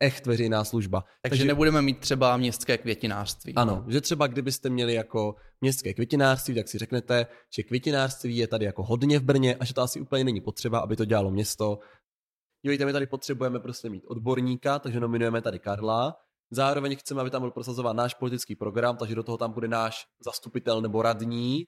echt veřejná služba. Takže, Takže nebudeme mít třeba městské květinářství. Ano, že třeba kdybyste měli jako městské květinářství, tak si řeknete, že květinářství je tady jako hodně v Brně a že to asi úplně není potřeba, aby to dělalo město. Dívejte, my tady potřebujeme prostě mít odborníka, takže nominujeme tady Karla. Zároveň chceme, aby tam byl prosazovat náš politický program, takže do toho tam bude náš zastupitel nebo radní.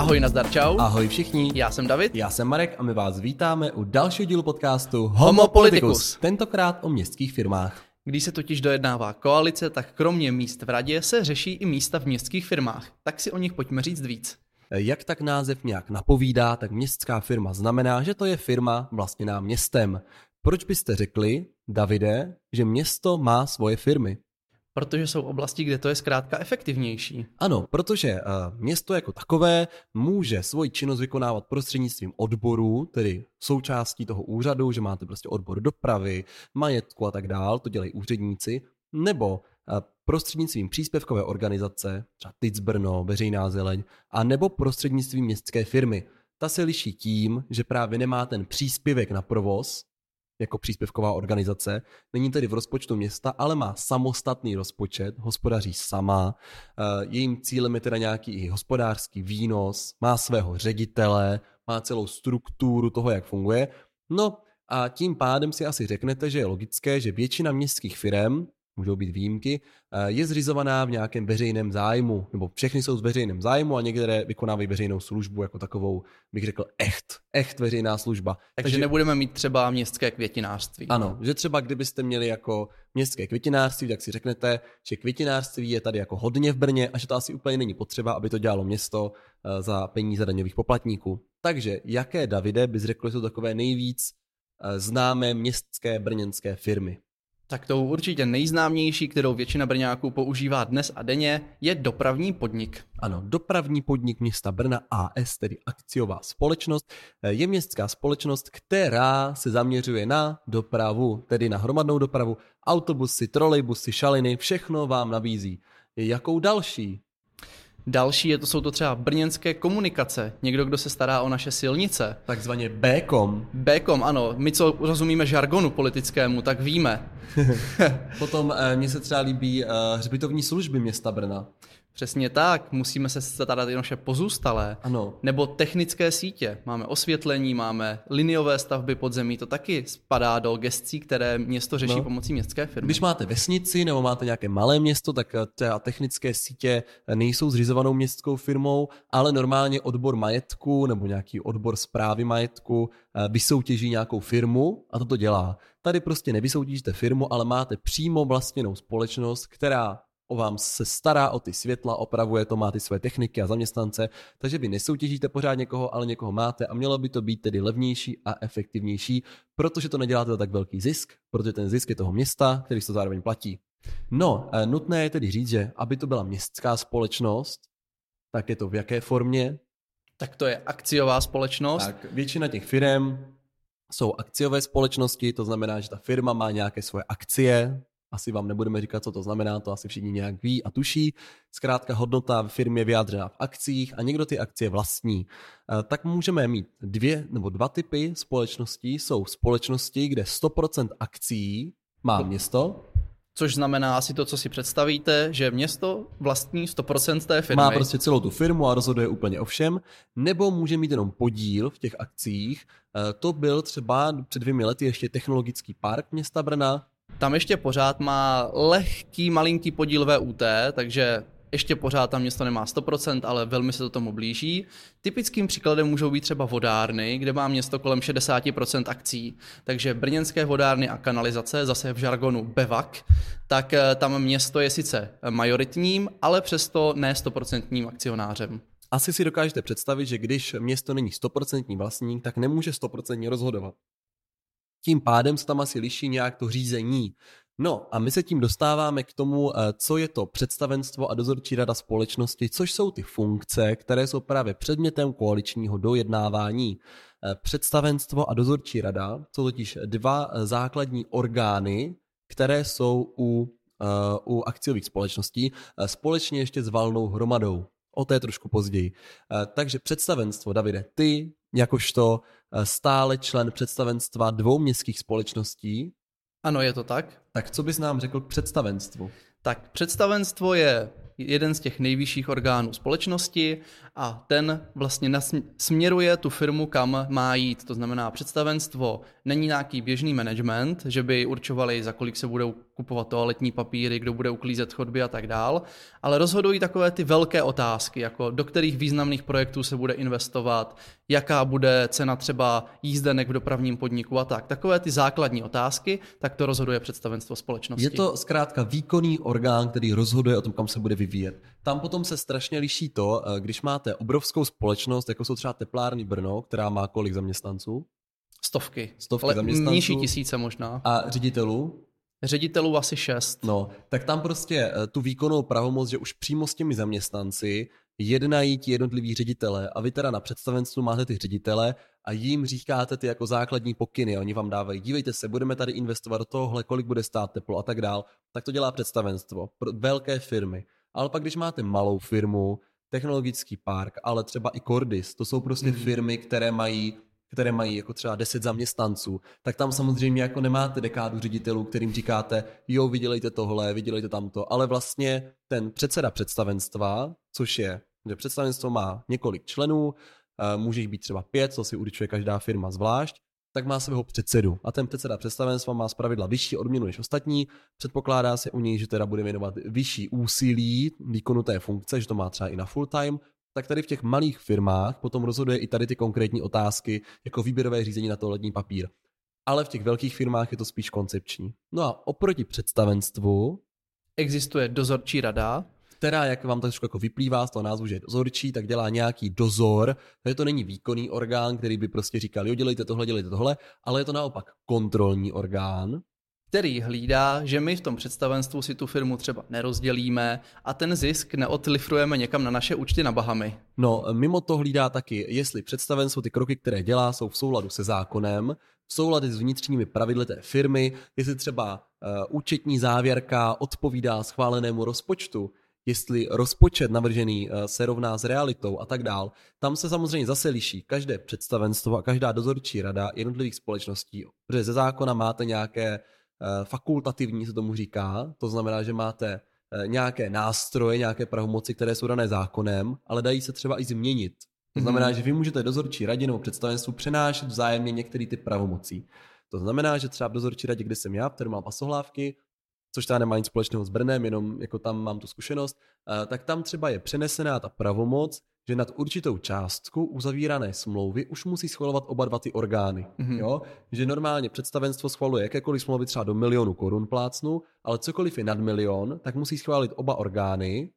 Ahoj, nazdar, čau. Ahoj všichni. Já jsem David. Já jsem Marek a my vás vítáme u dalšího dílu podcastu Homo Politicus. Tentokrát o městských firmách. Když se totiž dojednává koalice, tak kromě míst v radě se řeší i místa v městských firmách. Tak si o nich pojďme říct víc. Jak tak název nějak napovídá, tak městská firma znamená, že to je firma vlastněná městem. Proč byste řekli, Davide, že město má svoje firmy? Protože jsou oblasti, kde to je zkrátka efektivnější. Ano, protože uh, město jako takové může svoji činnost vykonávat prostřednictvím odborů, tedy součástí toho úřadu, že máte prostě odbor dopravy, majetku a tak dál, to dělají úředníci, nebo uh, prostřednictvím příspěvkové organizace, třeba TIC Brno, Veřejná zeleň, a nebo prostřednictvím městské firmy. Ta se liší tím, že právě nemá ten příspěvek na provoz, jako příspěvková organizace. Není tedy v rozpočtu města, ale má samostatný rozpočet, hospodaří sama. Eh, jejím cílem je teda nějaký i hospodářský výnos, má svého ředitele, má celou strukturu toho, jak funguje. No a tím pádem si asi řeknete, že je logické, že většina městských firm můžou být výjimky, eh, je zřizovaná v nějakém veřejném zájmu, nebo všechny jsou z veřejném zájmu a některé vykonávají veřejnou službu jako takovou, bych řekl, echt, echt veřejná služba. Takže, Takže nebudeme mít třeba městské květinářství. Ano, že třeba kdybyste měli jako městské květinářství, tak si řeknete, že květinářství je tady jako hodně v Brně a že to asi úplně není potřeba, aby to dělalo město eh, za peníze daňových poplatníků. Takže jaké, Davide, bys řekl, jsou takové nejvíc eh, známé městské brněnské firmy? Tak tou určitě nejznámější, kterou většina Brňáků používá dnes a denně, je dopravní podnik. Ano, dopravní podnik města Brna AS, tedy akciová společnost, je městská společnost, která se zaměřuje na dopravu, tedy na hromadnou dopravu, autobusy, trolejbusy, šaliny, všechno vám nabízí. Jakou další Další je to, jsou to třeba brněnské komunikace, někdo, kdo se stará o naše silnice. Takzvaně Bkom. Bkom, ano. My, co rozumíme žargonu politickému, tak víme. Potom eh, mně se třeba líbí eh, hřbitovní služby města Brna. Přesně tak, musíme se starat i naše pozůstalé. Ano. Nebo technické sítě. Máme osvětlení, máme liniové stavby podzemí, to taky spadá do gestcí, které město řeší no. pomocí městské firmy. Když máte vesnici nebo máte nějaké malé město, tak ty technické sítě nejsou zřizovanou městskou firmou, ale normálně odbor majetku nebo nějaký odbor zprávy majetku eh, vysoutěží nějakou firmu a to to dělá. Tady prostě nevysoutěžíte firmu, ale máte přímo vlastněnou společnost, která o vám se stará o ty světla, opravuje to, má ty své techniky a zaměstnance, takže vy nesoutěžíte pořád někoho, ale někoho máte a mělo by to být tedy levnější a efektivnější, protože to neděláte za tak velký zisk, protože ten zisk je toho města, který se to zároveň platí. No, eh, nutné je tedy říct, že aby to byla městská společnost, tak je to v jaké formě? Tak to je akciová společnost. Tak většina těch firm jsou akciové společnosti, to znamená, že ta firma má nějaké svoje akcie, asi vám nebudeme říkat, co to znamená, to asi všichni nějak ví a tuší. Zkrátka hodnota v firmě vyjádřená v akcích a někdo ty akcie vlastní. Eh, tak můžeme mít dvě nebo dva typy společností. Jsou společnosti, kde 100% akcí má město, Což znamená asi to, co si představíte, že město vlastní 100% té firmy. Má prostě celou tu firmu a rozhoduje úplně o všem. Nebo může mít jenom podíl v těch akcích. Eh, to byl třeba před dvěmi lety ještě technologický park města Brna, tam ještě pořád má lehký, malinký podíl VUT, takže ještě pořád tam město nemá 100%, ale velmi se to tomu blíží. Typickým příkladem můžou být třeba vodárny, kde má město kolem 60% akcí. Takže brněnské vodárny a kanalizace, zase v žargonu BEVAK, tak eh, tam město je sice majoritním, ale přesto ne 100% akcionářem. Asi si dokážete představit, že když město není 100% vlastník, tak nemůže 100% rozhodovat. Tím pádem se tam asi liší nějak to řízení. No a my se tím dostáváme k tomu, eh, co je to představenstvo a dozorčí rada společnosti, což jsou ty funkce, které jsou právě předmětem koaličního dojednávání. Eh, představenstvo a dozorčí rada jsou totiž dva eh, základní orgány, které jsou u, u akciových společností společně ještě s valnou hromadou. O té trošku později. Eh, takže představenstvo, Davide, ty jakožto eh, stále člen představenstva dvou městských společností. Ano, je to tak. Tak co bys nám řekl k představenstvu? Tak představenstvo je jeden z těch nejvyšších orgánů společnosti a ten vlastně směruje tu firmu, kam má jít. To znamená, představenstvo není nějaký běžný management, že by určovali, za kolik se budou kupovat toaletní papíry, kdo bude uklízet chodby a tak dál, ale rozhodují takové ty velké otázky, jako do kterých významných projektů se bude investovat, jaká bude cena třeba jízdenek v dopravním podniku a tak. Takové ty základní otázky, tak to rozhoduje představenstvo společnosti. Je to zkrátka výkonný orgán, který rozhoduje o tom, kam se bude vyvíjet. Tam potom se strašně liší to, eh, když máte obrovskou společnost, jako jsou třeba teplárny Brno, která má kolik zaměstnanců? Stovky. Stovky Ale zaměstnanců. Nižší tisíce možná. A ředitelů? Ředitelů asi šest. No, tak tam prostě eh, tu výkonnou pravomoc, že už přímo s těmi zaměstnanci jednají ti jednotliví ředitele a vy teda na představenstvu máte ty ředitele a jim říkáte ty jako základní pokyny. Oni vám dávají, dívejte se, budeme tady investovat do tohohle, kolik bude stát teplo a tak dál. Tak to dělá představenstvo pro velké firmy. Ale pak, když máte malou firmu, technologický park, ale třeba i Cordis, to jsou prostě mm. firmy, které mají které mají jako třeba 10 zaměstnanců, tak tam samozřejmě jako nemáte dekádu ředitelů, kterým říkáte, jo, vydělejte tohle, vydělejte tamto, ale vlastně ten předseda představenstva, což je, že představenstvo má několik členů, eh, může jich být třeba pět, co si určuje každá firma zvlášť, tak má svého předsedu. A ten předseda představenstva má zpravidla vyšší odměnu než ostatní. Předpokládá se u něj, že teda bude věnovat vyšší úsilí výkonu té funkce, že to má třeba i na full time. Tak tady v těch malých firmách potom rozhoduje i tady ty konkrétní otázky, jako výběrové řízení na toaletní papír. Ale v těch velkých firmách je to spíš koncepční. No a oproti představenstvu existuje dozorčí rada, která, jak vám to trošku jako vyplývá z toho názvu, že je dozorčí, tak dělá nějaký dozor, takže to není výkonný orgán, který by prostě říkal, jo, dělejte tohle, dělejte tohle, ale je to naopak kontrolní orgán, který hlídá, že my v tom představenstvu si tu firmu třeba nerozdělíme a ten zisk neotlifrujeme někam na naše účty na Bahamy. No, mimo to hlídá taky, jestli představenstvo ty kroky, které dělá, jsou v souladu se zákonem, v souladu s vnitřními pravidly té firmy, jestli třeba uh, účetní závěrka odpovídá schválenému rozpočtu, jestli rozpočet navržený eh, se rovná s realitou a tak dál. Tam se samozřejmě zase liší každé představenstvo a každá dozorčí rada jednotlivých společností, protože ze zákona máte nějaké eh, fakultativní, se tomu říká, to znamená, že máte eh, nějaké nástroje, nějaké pravomoci, které jsou dané zákonem, ale dají se třeba i změnit. To znamená, mm-hmm. že vy můžete dozorčí radě nebo představenstvu přenášet vzájemně některé ty pravomocí. To znamená, že třeba v dozorčí radě, kde jsem já, který mám pasohlávky, což teda nemá nic společného s Brnem, jenom jako tam mám tu zkušenost, eh, tak tam třeba je přenesená ta pravomoc, že nad určitou částku uzavírané smlouvy už musí schvalovat oba dva ty orgány. Mm-hmm. Jo? Že normálně představenstvo schvaluje jakékoliv smlouvy třeba do milionu korun plácnu, ale cokoliv je nad milion, tak musí schválit oba orgány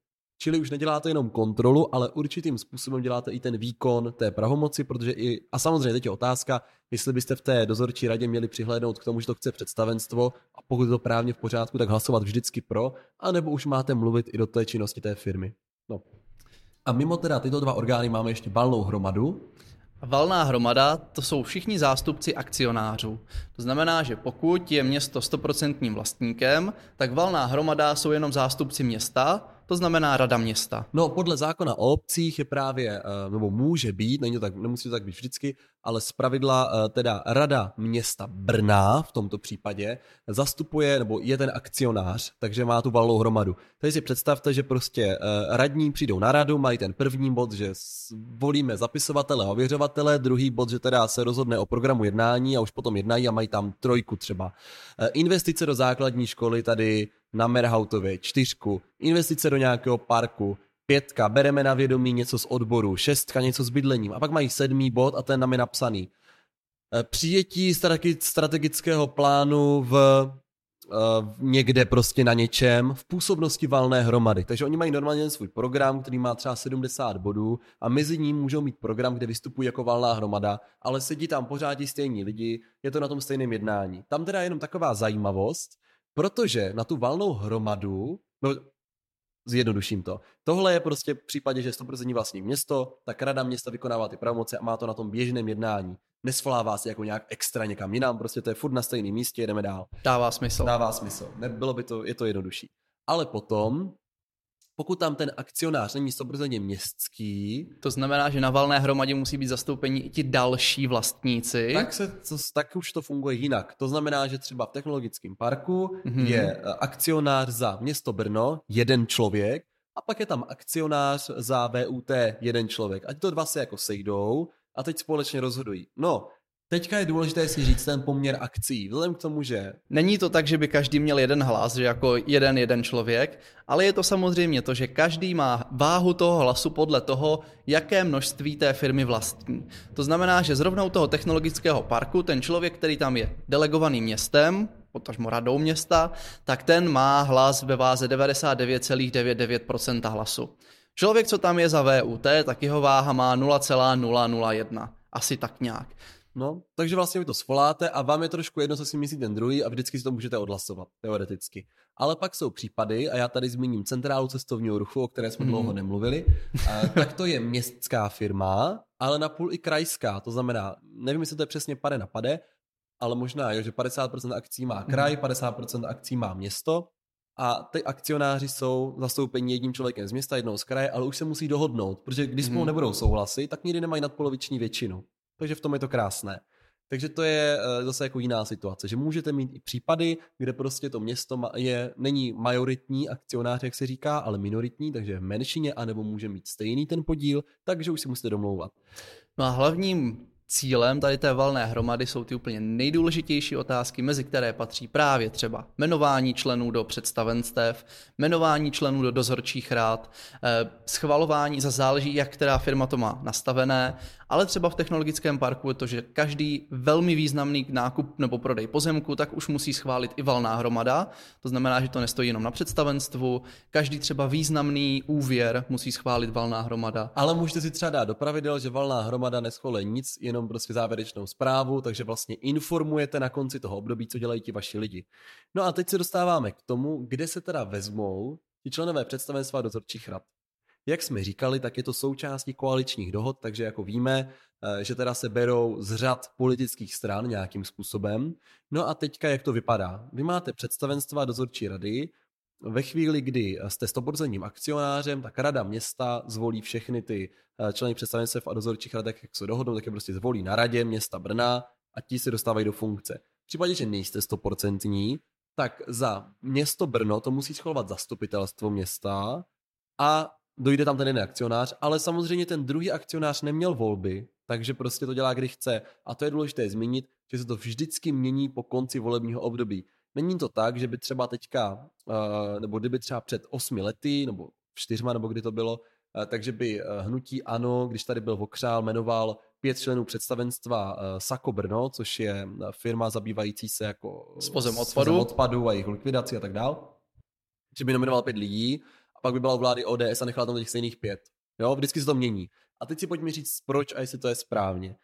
Čili už neděláte jenom kontrolu, ale určitým způsobem děláte i ten výkon té pravomoci, protože i, a samozřejmě teď je otázka, jestli byste v té dozorčí radě měli přihlédnout k tomu, že to chce představenstvo a pokud je to právně v pořádku, tak hlasovat vždycky pro, anebo už máte mluvit i do té činnosti té firmy. No. A mimo teda tyto dva orgány máme ještě balnou hromadu, Valná hromada to jsou všichni zástupci akcionářů. To znamená, že pokud je město 100% vlastníkem, tak valná hromada jsou jenom zástupci města to znamená rada města. No, podle zákona o obcích je právě, eh, nebo může být, není to tak, nemusí to tak být vždycky, ale z pravidla eh, teda rada města Brna v tomto případě zastupuje, nebo je ten akcionář, takže má tu valnou hromadu. Takže si představte, že prostě eh, radní přijdou na radu, mají ten první bod, že volíme zapisovatele a ověřovatele, druhý bod, že teda se rozhodne o programu jednání a už potom jednají a mají tam trojku třeba. Investice do základní školy tady na Merhautově, čtyřku, investice do nějakého parku, pětka, bereme na vědomí něco z odboru, šestka něco s bydlením a pak mají sedmý bod a ten nám je napsaný. E, přijetí strategického plánu v Uh, někde prostě na něčem v působnosti valné hromady. Takže oni mají normálně svůj program, který má třeba 70 bodů a mezi ním můžou mít program, kde vystupují jako valná hromada, ale sedí tam pořád stejní lidi, je to na tom stejném jednání. Tam teda jenom taková zajímavost, Protože na tu valnou hromadu, no zjednoduším to, tohle je prostě v případě, že je 100% vlastní město, tak rada města vykonává ty pravomoci a má to na tom běžném jednání. Nesvolává se jako nějak extra někam jinam, prostě to je furt na stejném místě, jedeme dál. Dává smysl. Dává smysl. Nebylo by to, je to jednodušší. Ale potom pokud tam ten akcionář není 100% městský, To znamená, že na valné hromadě musí být zastoupeni i ti další vlastníci. tak, se, to, tak už to funguje jinak. To znamená, že třeba v technologickém parku Mhm. je eh, akcionář za město Brno jeden člověk a pak je tam akcionář za VUT jeden člověk. Ať to dva se jako sejdou a teď společně rozhodují. No, teďka je důležité si říct ten poměr akcí. Vzhledem k tomu, že Není to tak, že by každý měl jeden hlas, že jako jeden jeden člověk, ale je to samozřejmě to, že každý má váhu toho hlasu podle toho, jaké množství té firmy vlastní. To znamená, že zrovna u toho technologického parku ten člověk, který tam je delegovaný městem, potažmo radou města, tak ten má hlas ve váze 99,99% hlasu. Člověk, co tam je za VUT, tak jeho váha má 0,001. Asi tak nějak. No, takže vlastně vy to svoláte a vám je trošku jedno, co si myslí ten druhý a vždycky si to můžete odhlasovat, teoreticky. Ale pak jsou případy, a já tady zmíním centrálu cestovního ruchu, o které jsme Mhm. dlouho nemluvili, a, tak to je městská firma, ale napůl i krajská, to znamená, nevím, jestli to je přesně pade na pade, ale možná, jo, že 50% akcí má kraj, 50% akcí má město a ty akcionáři jsou zastoupeni jedním člověkem z města, jednou z kraje, ale už se musí dohodnout, protože když spolu Mhm. nebudou souhlasit, tak nikdy nemají nadpoloviční většinu. Takže v tom je to krásné. Takže to je eh, zase jako jiná situace, že můžete mít i případy, kde prostě to město je, není majoritní akcionář, jak se říká, ale minoritní, takže v menšině, anebo může mít stejný ten podíl, takže už si musíte domlouvat. No a hlavním cílem tady té valné hromady jsou ty úplně nejdůležitější otázky, mezi které patří právě třeba jmenování členů do představenstev, jmenování členů do dozorčích rád, eh, schvalování, za záleží, jak která firma to má nastavené, ale třeba v technologickém parku je to, že každý velmi významný nákup nebo prodej pozemku, tak už musí schválit i valná hromada. To znamená, že to nestojí jenom na představenstvu. Každý třeba významný úvěr musí schválit valná hromada. Ale můžete si třeba dát do pravidel, že valná hromada neschvaluje nic, jenom prostě závěrečnou zprávu, takže vlastně informujete na konci toho období, co dělají ti vaši lidi. No a teď se dostáváme k tomu, kde se teda vezmou ti členové představenstva dozorčích rad. Jak jsme říkali, tak je to součástí koaličních dohod, takže jako víme, eh, že teda se berou z řad politických stran nějakým způsobem. No a teďka jak to vypadá? Vy máte představenstva dozorčí rady, ve chvíli, kdy jste 100% akcionářem, tak rada města zvolí všechny ty eh, členy představenstev a dozorčích radek, jak se dohodnou, tak je prostě zvolí na radě města Brna a ti se dostávají do funkce. V případě, že nejste 100%, tak za město Brno to musí schvalovat zastupitelstvo města a dojde tam ten jeden akcionář, ale samozřejmě ten druhý akcionář neměl volby, takže prostě to dělá, kdy chce. A to je důležité zmínit, že se to vždycky mění po konci volebního období. Není to tak, že by třeba teďka, eh, nebo kdyby třeba před osmi lety, nebo čtyřma, nebo kdy to bylo, eh, takže by eh, hnutí ANO, když tady byl Vokřál, jmenoval pět členů představenstva Sako Brno, což je firma zabývající se jako Svozem s odpadu. odpadu a jejich likvidaci a tak dál. Že by nominoval pět lidí a pak by byla vlády ODS a nechala tam těch stejných pět. Jo, vždycky se to mění. A teď si pojďme říct, proč a jestli to je správně.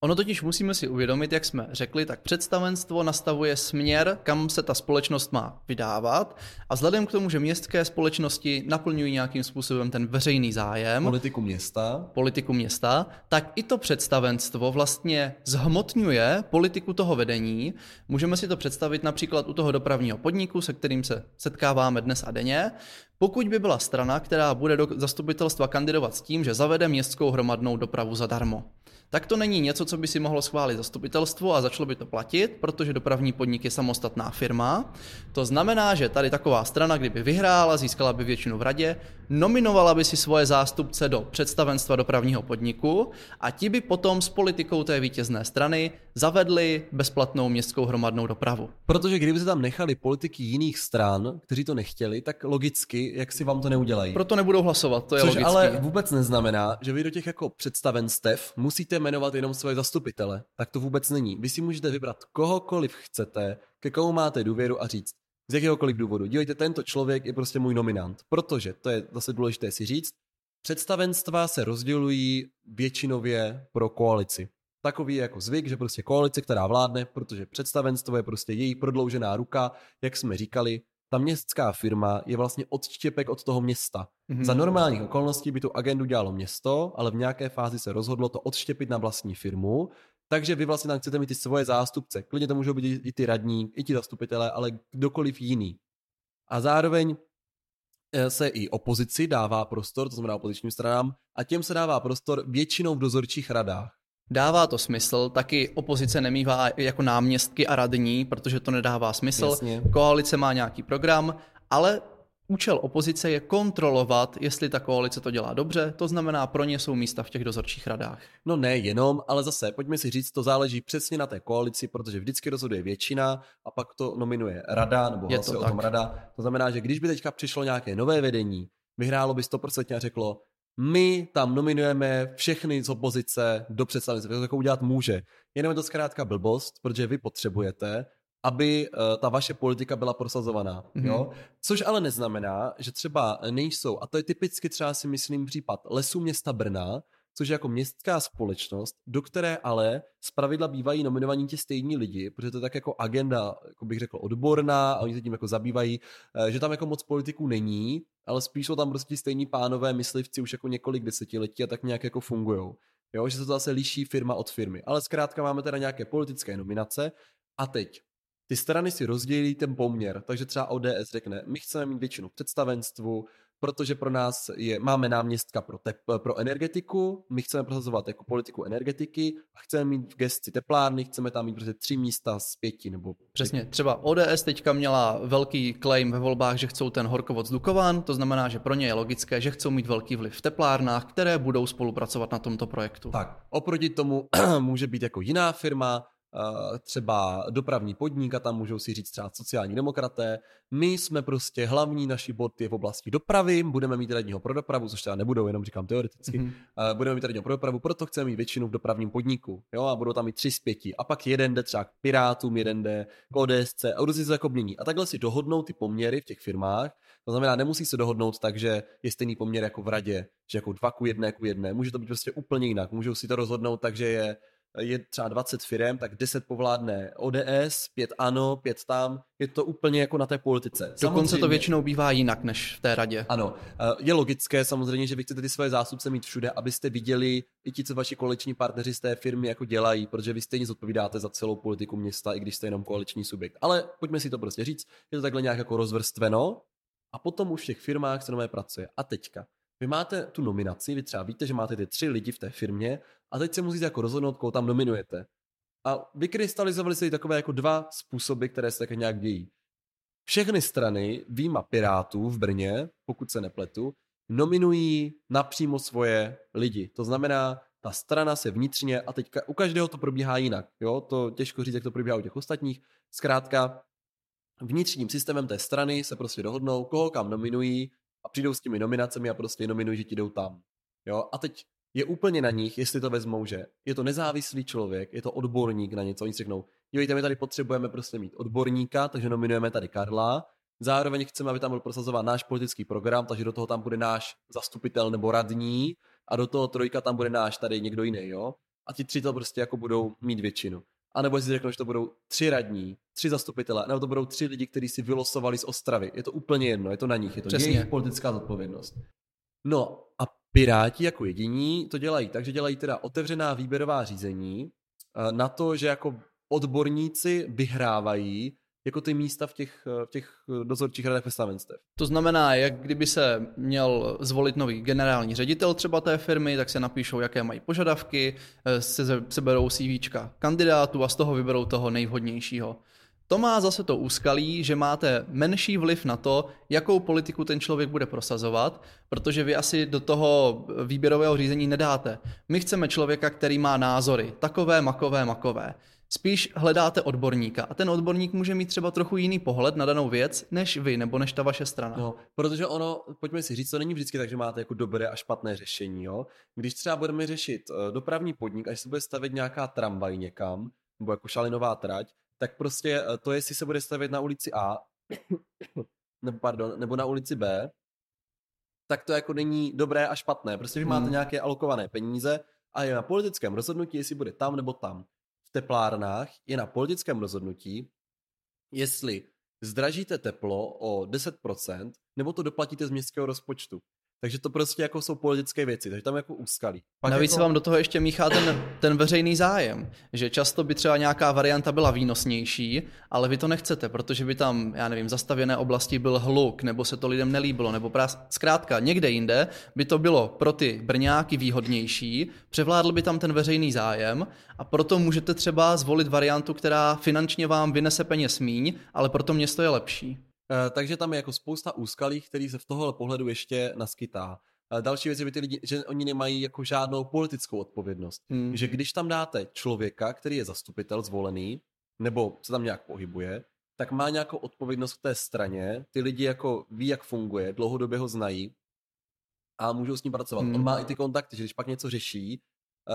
Ono totiž musíme si uvědomit, jak jsme řekli, tak představenstvo nastavuje směr, kam se ta společnost má vydávat a vzhledem k tomu, že městské společnosti naplňují nějakým způsobem ten veřejný zájem, Politiku města. politiku města, tak i to představenstvo vlastně zhmotňuje politiku toho vedení. Můžeme si to představit například u toho dopravního podniku, se kterým se setkáváme dnes a denně. Pokud by byla strana, která bude do zastupitelstva kandidovat s tím, že zavede městskou hromadnou dopravu zadarmo, tak to není něco, co by si mohlo schválit zastupitelstvo a začalo by to platit, protože dopravní podnik je samostatná firma. To znamená, že tady taková strana, kdyby vyhrála, získala by většinu v radě, nominovala by si svoje zástupce do představenstva dopravního podniku a ti by potom s politikou té vítězné strany zavedli bezplatnou městskou hromadnou dopravu. Protože kdyby se tam nechali politiky jiných stran, kteří to nechtěli, tak logicky, jak si vám to neudělají. Proto nebudou hlasovat, to je Což logické. ale vůbec neznamená, že vy do těch jako představenstev musíte jmenovat jenom svoje zastupitele. Tak to vůbec není. Vy si můžete vybrat kohokoliv chcete, ke komu máte důvěru a říct, z jakéhokoliv důvodu. Dívejte, tento člověk je prostě můj nominant. Protože, to je zase důležité si říct, představenstva se rozdělují většinově pro koalici. Takový jako zvyk, že prostě koalice, která vládne, protože představenstvo je prostě její prodloužená ruka, jak jsme říkali, ta městská firma je vlastně odštěpek od toho města. Mhm. Za normálních okolností by tu agendu dělalo město, ale v nějaké fázi se rozhodlo to odštěpit na vlastní firmu, takže vy vlastně tam chcete mít ty svoje zástupce. Klidně to můžou být i ty radní, i ti zastupitelé, ale kdokoliv jiný. A zároveň eh, se i opozici dává prostor, to znamená opozičním stranám, a těm se dává prostor většinou v dozorčích radách. Dává to smysl, taky opozice nemývá jako náměstky a radní, protože to nedává smysl. Jasně. Koalice má nějaký program, ale účel opozice je kontrolovat, jestli ta koalice to dělá dobře, to znamená, pro ně jsou místa v těch dozorčích radách. No ne jenom, ale zase, pojďme si říct, to záleží přesně na té koalici, protože vždycky rozhoduje většina a pak to nominuje rada, nebo Je hlasuje to o tom rada. To znamená, že když by teďka přišlo nějaké nové vedení, vyhrálo by 100% a řeklo, my tam nominujeme všechny z opozice do představenstva, to jako udělat může. Jenom je to zkrátka blbost, protože vy potřebujete, aby eh, ta vaše politika byla prosazovaná. Mhm. Jo? Což ale neznamená, že třeba nejsou, a to je typicky třeba si myslím případ Lesů města Brna, což je jako městská společnost, do které ale zpravidla bývají nominovaní ti stejní lidi, protože to je tak jako agenda, jako bych řekl, odborná a oni se tím jako zabývají, eh, že tam jako moc politiků není, ale spíš jsou tam prostě stejní pánové myslivci už jako několik desetiletí a tak nějak jako fungujou. Jo, že se to zase liší firma od firmy. Ale zkrátka máme teda nějaké politické nominace a teď ty strany si rozdělí ten poměr, takže třeba ODS řekne, my chceme mít většinu představenstvu, protože pro nás je, máme náměstka pro, tep, pro energetiku, my chceme prosazovat jako politiku energetiky a chceme mít v gesci teplárny, chceme tam mít prostě tři místa z pěti nebo Přesně, třeba ODS teďka měla velký claim ve volbách, že chcou ten horkovod z Dukovan, to znamená, že pro ně je logické, že chcou mít velký vliv v teplárnách, které budou spolupracovat na tomto projektu. Tak, oproti tomu může být jako jiná firma, třeba dopravní podnik a tam můžou si říct třeba sociální demokraté. My jsme prostě hlavní, naší bod je v oblasti dopravy, budeme mít radního pro dopravu, což třeba nebudou, jenom říkám teoreticky. Mhm. Eh, budeme mít radního pro dopravu, proto chceme mít většinu v dopravním podniku. Jo, a budou tam mít tři z pěti. A pak jeden jde třeba k Pirátům, jeden jde k ODSC a různě se jako mění. A takhle si dohodnou ty poměry v těch firmách. To znamená, nemusí se dohodnout tak, že je stejný poměr jako v radě, že jako dva ku jedné ku jedné. Může to být prostě úplně jinak. Můžou si to rozhodnout tak, že je je třeba 20 firm, tak 10 povládne ODS, 5 ano, 5 tam. Je to úplně jako na té politice. Dokonce to Samozřejmě- většinou bývá jinak než v té radě. ano, eh, je logické samozřejmě, že vy chcete ty své zástupce mít všude, abyste viděli i ti, co vaši koaliční partneři z té firmy jako dělají, protože vy stejně zodpovídáte za celou politiku města, i když jste jenom koaliční subjekt. Ale pojďme si to prostě říct, je to takhle nějak jako rozvrstveno a potom už v těch firmách se nové pracuje. A teďka, vy máte tu nominaci, vy třeba víte, že máte ty tři lidi v té firmě a teď se musíte jako rozhodnout, koho tam nominujete. A vykrystalizovaly se i takové jako dva způsoby, které se také nějak dějí. Všechny strany, výjima Pirátů v Brně, pokud se nepletu, nominují napřímo svoje lidi. To znamená, ta strana se vnitřně, a teďka u každého to probíhá jinak, jo, to těžko říct, jak to probíhá u těch ostatních, zkrátka vnitřním systémem té strany se prostě dohodnou, koho kam nominují a přijdou s těmi nominacemi a prostě nominují, že ti jdou tam. Jo, a teď je úplně na nich, jestli to vezmou, že je to nezávislý člověk, je to odborník na něco, oni si řeknou, dívejte, my tady potřebujeme prostě mít odborníka, takže nominujeme tady Karla, zároveň chceme, aby tam byl prosazován náš politický program, takže do toho tam bude náš zastupitel nebo radní a do toho trojka tam bude náš tady někdo jiný, jo? A ti tři to prostě jako budou mít většinu. A nebo si řeknou, že to budou tři radní, tři zastupitele, nebo to budou tři lidi, kteří si vylosovali z Ostravy. Je to úplně jedno, je to na nich, je to Přesně. jejich politická zodpovědnost. No a Piráti jako jediní to dělají tak, že dělají teda otevřená výběrová řízení eh, na to, že jako odborníci vyhrávají jako ty místa v těch, eh, v těch dozorčích radách představenstev. To znamená, jak kdyby se měl zvolit nový generální ředitel třeba té firmy, tak se napíšou, jaké mají požadavky, eh, se, seberou CVčka kandidátů a z toho vyberou toho nejvhodnějšího. To má zase to úskalí, že máte menší vliv na to, jakou politiku ten člověk bude prosazovat, protože vy asi do toho výběrového řízení nedáte. My chceme člověka, který má názory, takové, makové, makové. Spíš hledáte odborníka a ten odborník může mít třeba trochu jiný pohled na danou věc, než vy nebo než ta vaše strana. No, protože ono, pojďme si říct, to není vždycky tak, že máte jako dobré a špatné řešení, jo. Když třeba budeme řešit eh, dopravní podnik, až se bude stavět nějaká tramvaj někam, nebo jako šalinová trať, tak prostě eh, to, jestli se bude stavět na ulici A, nebo pardon, nebo na ulici B, tak to jako není dobré a špatné. Prostě vy máte Hmm. nějaké alokované peníze a je na politickém rozhodnutí, jestli bude tam nebo tam. Teplárnách je na politickém rozhodnutí, jestli zdražíte teplo o 10%, nebo to doplatíte z městského rozpočtu. Takže to prostě jako jsou politické věci, takže tam jako úskalí. Pak Navíc jako... se vám do toho ještě míchá ten, ten veřejný zájem, že často by třeba nějaká varianta byla výnosnější, ale vy to nechcete, protože by tam, já nevím, zastavěné oblasti byl hluk, nebo se to lidem nelíbilo, nebo prás... zkrátka někde jinde by to bylo pro ty brňáky výhodnější, převládl by tam ten veřejný zájem a proto můžete třeba zvolit variantu, která finančně vám vynese peněz míň, ale pro to město je lepší. Eh, takže tam je jako spousta úskalí, který se v tohle pohledu ještě naskytá. Eh, další věc je, že ty lidi, že oni nemají jako žádnou politickou odpovědnost. Hmm. Že když tam dáte člověka, který je zastupitel zvolený, nebo se tam nějak pohybuje, tak má nějakou odpovědnost k té straně, ty lidi jako ví, jak funguje, dlouhodobě ho znají a můžou s ním pracovat. Hmm. On má i ty kontakty, že když pak něco řeší,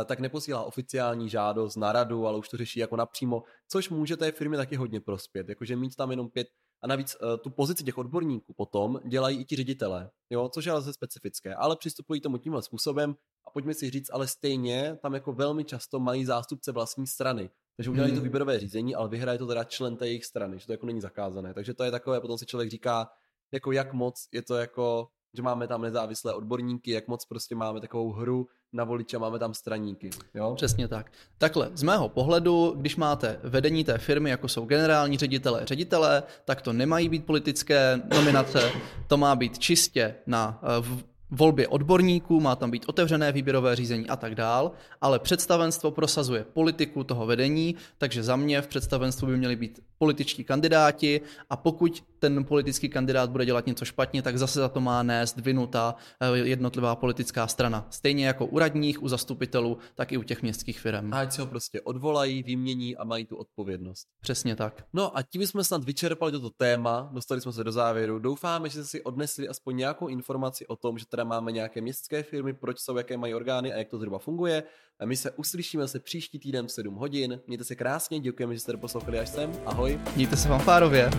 eh, tak neposílá oficiální žádost na radu, ale už to řeší jako napřímo, což může té firmě taky hodně prospět. Jakože mít tam jenom pět a navíc uh, tu pozici těch odborníků potom dělají i ti ředitelé, jo, což je ale specifické, ale přistupují tomu tímhle způsobem a pojďme si říct, ale stejně tam jako velmi často mají zástupce vlastní strany. Takže udělají to hmm. výběrové řízení, ale vyhraje to teda člen té jejich strany, že to jako není zakázané. Takže to je takové, potom si člověk říká, jako jak moc je to jako, že máme tam nezávislé odborníky, jak moc prostě máme takovou hru na voliče, máme tam straníky. Jo? Přesně tak. Takhle, z mého pohledu, když máte vedení té firmy, jako jsou generální ředitelé, ředitelé, tak to nemají být politické nominace, to má být čistě na v volbě odborníků, má tam být otevřené výběrové řízení a tak dál, ale představenstvo prosazuje politiku toho vedení, takže za mě v představenstvu by měli být političtí kandidáti a pokud ten politický kandidát bude dělat něco špatně, tak zase za to má nést vinu ta eh, jednotlivá politická strana. Stejně jako u radních, u zastupitelů, tak i u těch městských firm. A ať se ho prostě odvolají, vymění a mají tu odpovědnost. Přesně tak. No a tím jsme snad vyčerpali toto téma, dostali jsme se do závěru. Doufáme, že si odnesli aspoň nějakou informaci o tom, že teda máme nějaké městské firmy, proč jsou, jaké mají orgány a jak to zhruba funguje. A my se uslyšíme se příští týden v 7 hodin. Mějte se krásně, děkujeme, že jste poslouchali až sem. Ahoj. Mějte se fanfárově.